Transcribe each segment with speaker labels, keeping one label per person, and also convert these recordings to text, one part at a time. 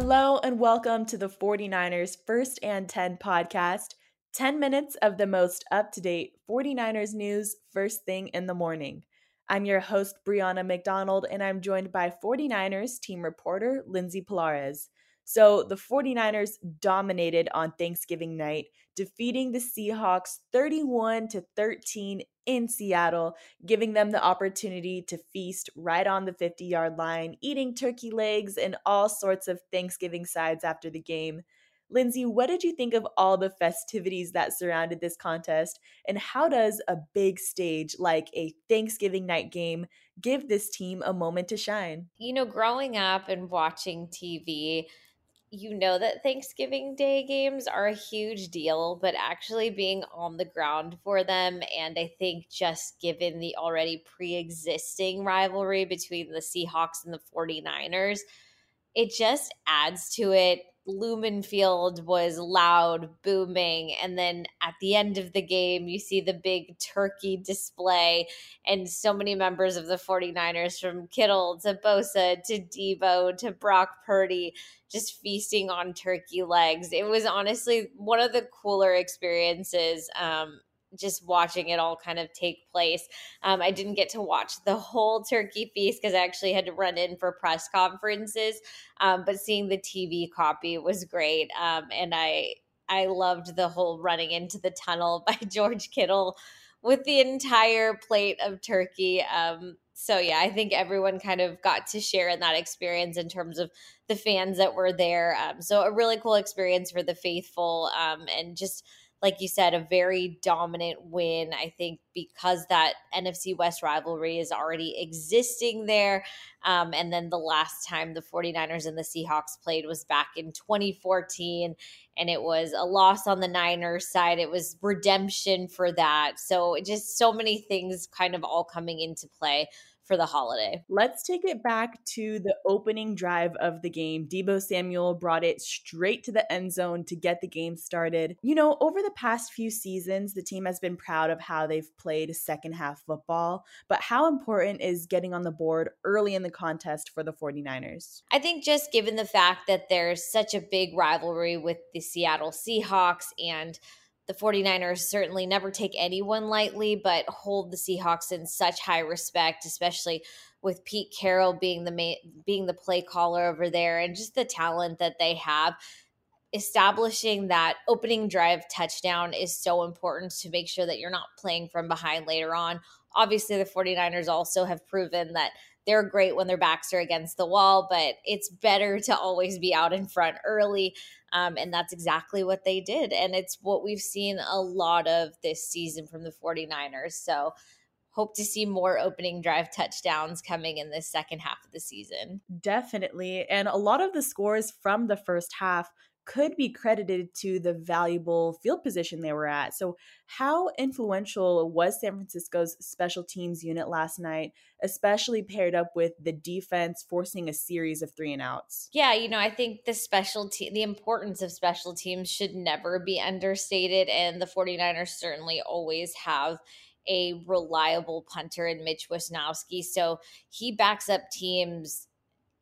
Speaker 1: Hello and welcome to the 49ers First and 10 podcast. 10 minutes of the most up to date 49ers news first thing in the morning. I'm your host, Brianna McDonald, and I'm joined by 49ers team reporter, Lindsey Pallares. So the 49ers dominated on Thanksgiving night, defeating the Seahawks 31 to 13 in Seattle, giving them the opportunity to feast right on the 50 yard line, eating turkey legs and all sorts of Thanksgiving sides after the game. Lindsey, what did you think of all the festivities that surrounded this contest? And how does a big stage like a Thanksgiving night game give this team a moment to shine?
Speaker 2: You know, growing up and watching TV, you know that Thanksgiving Day games are a huge deal, but actually being on the ground for them, and I think just given the already pre existing rivalry between the Seahawks and the 49ers, it just adds to it Lumen Field was loud, booming. And then at the end of the game, you see the big turkey display, and so many members of the 49ers from Kittle to Bosa to Deebo to Brock Purdy just feasting on turkey legs. It was honestly one of the cooler experiences um, just watching it all kind of take place. Um, I didn't get to watch the whole turkey feast because I actually had to run in for press conferences. Um, but seeing the TV copy was great, um, and I I loved the whole running into the tunnel by George Kittle with the entire plate of turkey. Um, so yeah, I think everyone kind of got to share in that experience in terms of the fans that were there. Um, so a really cool experience for the faithful, um, and just like you said, a very dominant win. I think because that NFC West rivalry is already existing there. Um, and then the last time the 49ers and the Seahawks played was back in 2014. And it was a loss on the Niners side. It was redemption for that. So just so many things kind of all coming into play for the holiday.
Speaker 1: Let's take it back to the opening drive of the game. Deebo Samuel brought it straight to the end zone to get the game started. You know, over the past few seasons, the team has been proud of how they've played second half football, but how important is getting on the board early in the contest for the 49ers?
Speaker 2: I think just given the fact that there's such a big rivalry with the Seattle Seahawks and the 49ers certainly never take anyone lightly, but hold the Seahawks in such high respect, especially with Pete Carroll being the main, being the play caller over there and just the talent that they have. Establishing that opening drive touchdown is so important to make sure that you're not playing from behind later on. Obviously, the 49ers also have proven that they're great when their backs are against the wall, but it's better to always be out in front early. Um, and that's exactly what they did. And it's what we've seen a lot of this season from the 49ers. So hope to see more opening drive touchdowns coming in this second half of the season.
Speaker 1: Definitely. And a lot of the scores from the first half could be credited to the valuable field position they were at. So, how influential was San Francisco's special teams unit last night, especially paired up with the defense forcing a series of three and outs?
Speaker 2: Yeah, you know, I think the special team, the importance of special teams should never be understated. And the 49ers certainly always have a reliable punter in Mitch Wishnowsky. So, he backs up teams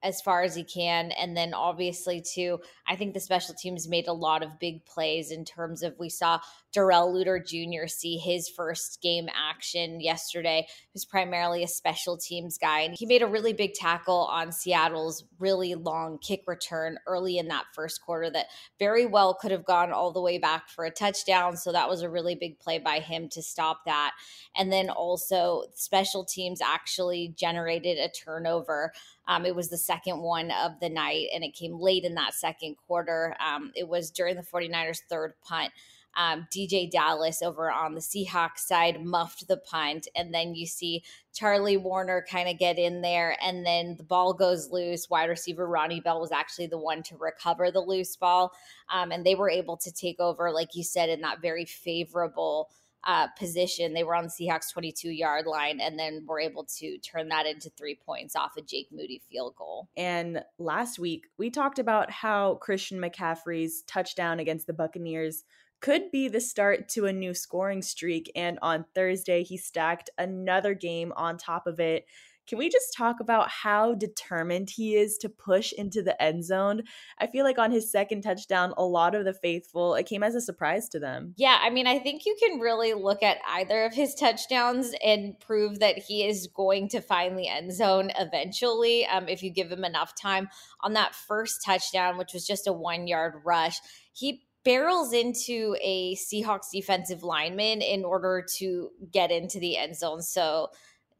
Speaker 2: as far as he can. And then obviously, too, I think the special teams made a lot of big plays in terms of we saw Darrell Luter Jr. see his first game action yesterday, who's primarily a special teams guy. And he made a really big tackle on Seattle's really long kick return early in that first quarter that very well could have gone all the way back for a touchdown. So that was a really big play by him to stop that. And then also, special teams actually generated a turnover. Um, it was the second one of the night, and it came late in that second quarter. Um, it was during the 49ers' third punt. Um, DeeJay Dallas over on the Seahawks side muffed the punt. And then you see Charlie Woerner kind of get in there, and then the ball goes loose. Wide receiver Ronnie Bell was actually the one to recover the loose ball. Um, and they were able to take over, like you said, in that very favorable uh, position. They were on the Seahawks 22 yard line and then were able to turn that into three points off a Jake Moody field goal.
Speaker 1: And last week, we talked about how Christian McCaffrey's touchdown against the Buccaneers could be the start to a new scoring streak. And on Thursday, he stacked another game on top of it can we just talk about how determined he is to push into the end zone? I feel like on his second touchdown, a lot of the faithful, it came as a surprise to them.
Speaker 2: Yeah, I mean, I think you can really look at either of his touchdowns and prove that he is going to find the end zone eventually um, if you give him enough time. On that first touchdown, which was just a one yard rush, he barrels into a Seahawks defensive lineman in order to get into the end zone. So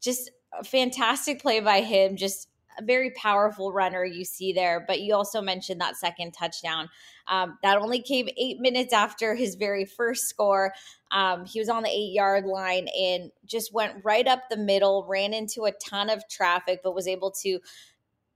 Speaker 2: just a fantastic play by him, just a very powerful runner you see there. But you also mentioned that second touchdown. Um, that only came eight minutes after his very first score. Um, he was on the eight yard line and just went right up the middle, ran into a ton of traffic, but was able to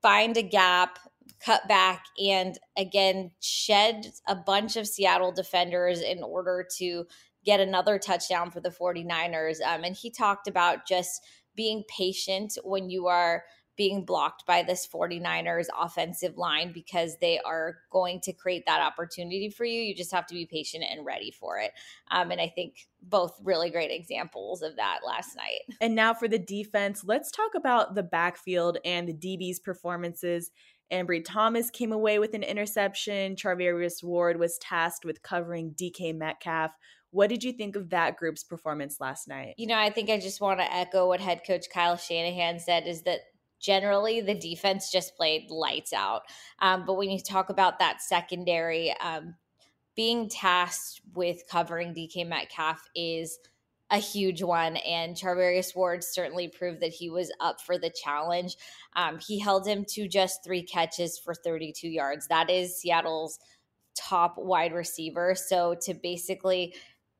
Speaker 2: find a gap, cut back, and again, shed a bunch of Seattle defenders in order to get another touchdown for the 49ers. Um, and he talked about just being patient when you are being blocked by this 49ers offensive line because they are going to create that opportunity for you. You just have to be patient and ready for it. Um, and I think both really great examples of that last night.
Speaker 1: And now for the defense, let's talk about the backfield and the DB's performances. Ambry Thomas came away with an interception. Charvarius Ward was tasked with covering DK Metcalf. What did you think of that group's performance last night?
Speaker 2: You know, I think I just want to echo what head coach Kyle Shanahan said is that generally the defense just played lights out. Um, but when you talk about that secondary, um, being tasked with covering DK Metcalf is a huge one. And Charvarius Ward certainly proved that he was up for the challenge. Um, he held him to just three catches for 32 yards. That is Seattle's top wide receiver. So to basically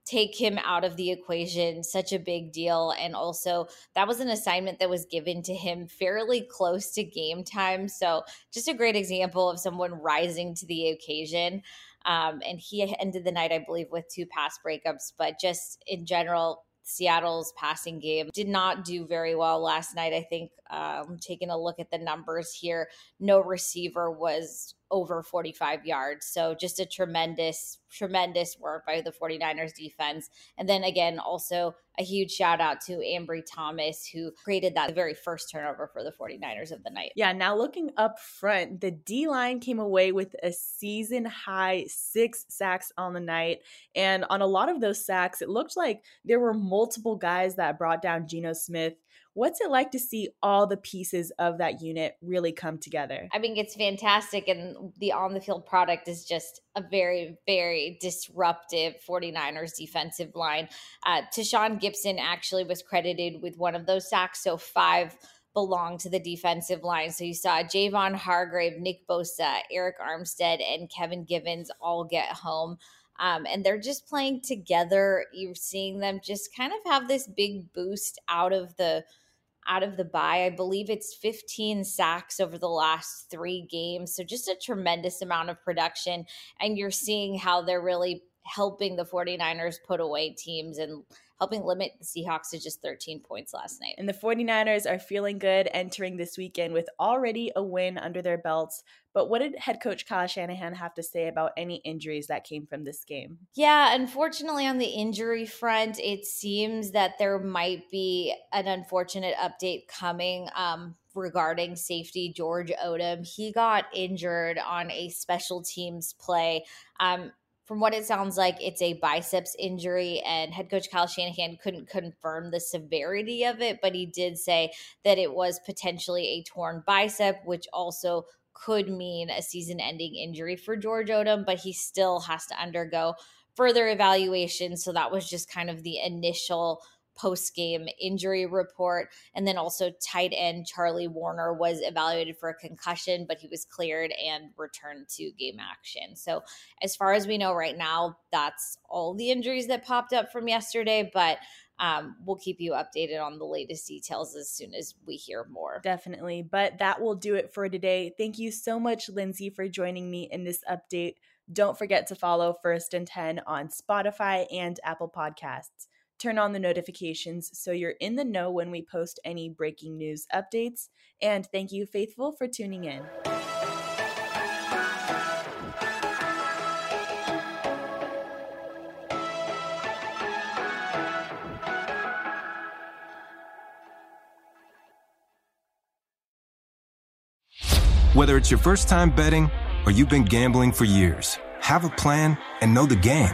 Speaker 2: take him out of the equation such a big deal and also that was an assignment that was given to him fairly close to game time so just a great example of someone rising to the occasion um, and he ended the night i believe with two pass breakups but just in general Seattle's passing game did not do very well last night. I think um, taking a look at the numbers here, no receiver was over 45 yards. So just a tremendous, tremendous work by the 49ers defense. And then again, also a huge shout out to Ambry Thomas, who created that very first turnover for the 49ers of the night.
Speaker 1: Yeah, now looking up front, the D line came away with a season high six sacks on the night. And on a lot of those sacks, it looked like there were multiple guys that brought down Geno Smith. What's it like to see all the pieces of that unit really come together?
Speaker 2: I mean, it's fantastic. And the on the field product is just a very, very disruptive 49ers defensive line. Uh, Tashaun Gipson actually was credited with one of those sacks. So five belong to the defensive line. So you saw Javon Hargrave, Nick Bosa, Arik Armstead, and Kevin Givens all get home. Um, and they're just playing together. You're seeing them just kind of have this big boost out of the out of the bye. I believe it's 15 sacks over the last three games. So just a tremendous amount of production. And you're seeing how they're really helping the 49ers put away teams and helping limit the Seahawks to just 13 points last night.
Speaker 1: And the 49ers are feeling good entering this weekend with already a win under their belts. But what did head coach Kyle Shanahan have to say about any injuries that came from this game?
Speaker 2: Yeah, unfortunately, on the injury front, it seems that there might be an unfortunate update coming um, regarding safety George Odom. He got injured on a special teams play. Um, from what it sounds like, it's a biceps injury, and head coach Kyle Shanahan couldn't confirm the severity of it, but he did say that it was potentially a torn bicep, which also could mean a season ending injury for George Odom, but he still has to undergo further evaluation. So that was just kind of the initial post game injury report. And then also, tight end Charlie Woerner was evaluated for a concussion, but he was cleared and returned to game action. So, as far as we know right now, that's all the injuries that popped up from yesterday. But um, we'll keep you updated on the latest details as soon as we hear more.
Speaker 1: Definitely. But that will do it for today. Thank you so much, Lindsey, for joining me in this update. Don't forget to follow First and 10 on Spotify and Apple Podcasts turn on the notifications so you're in the know when we post any breaking news updates. And thank you, Faithful, for tuning in.
Speaker 3: Whether it's your first time betting or you've been gambling for years, have a plan and know the game.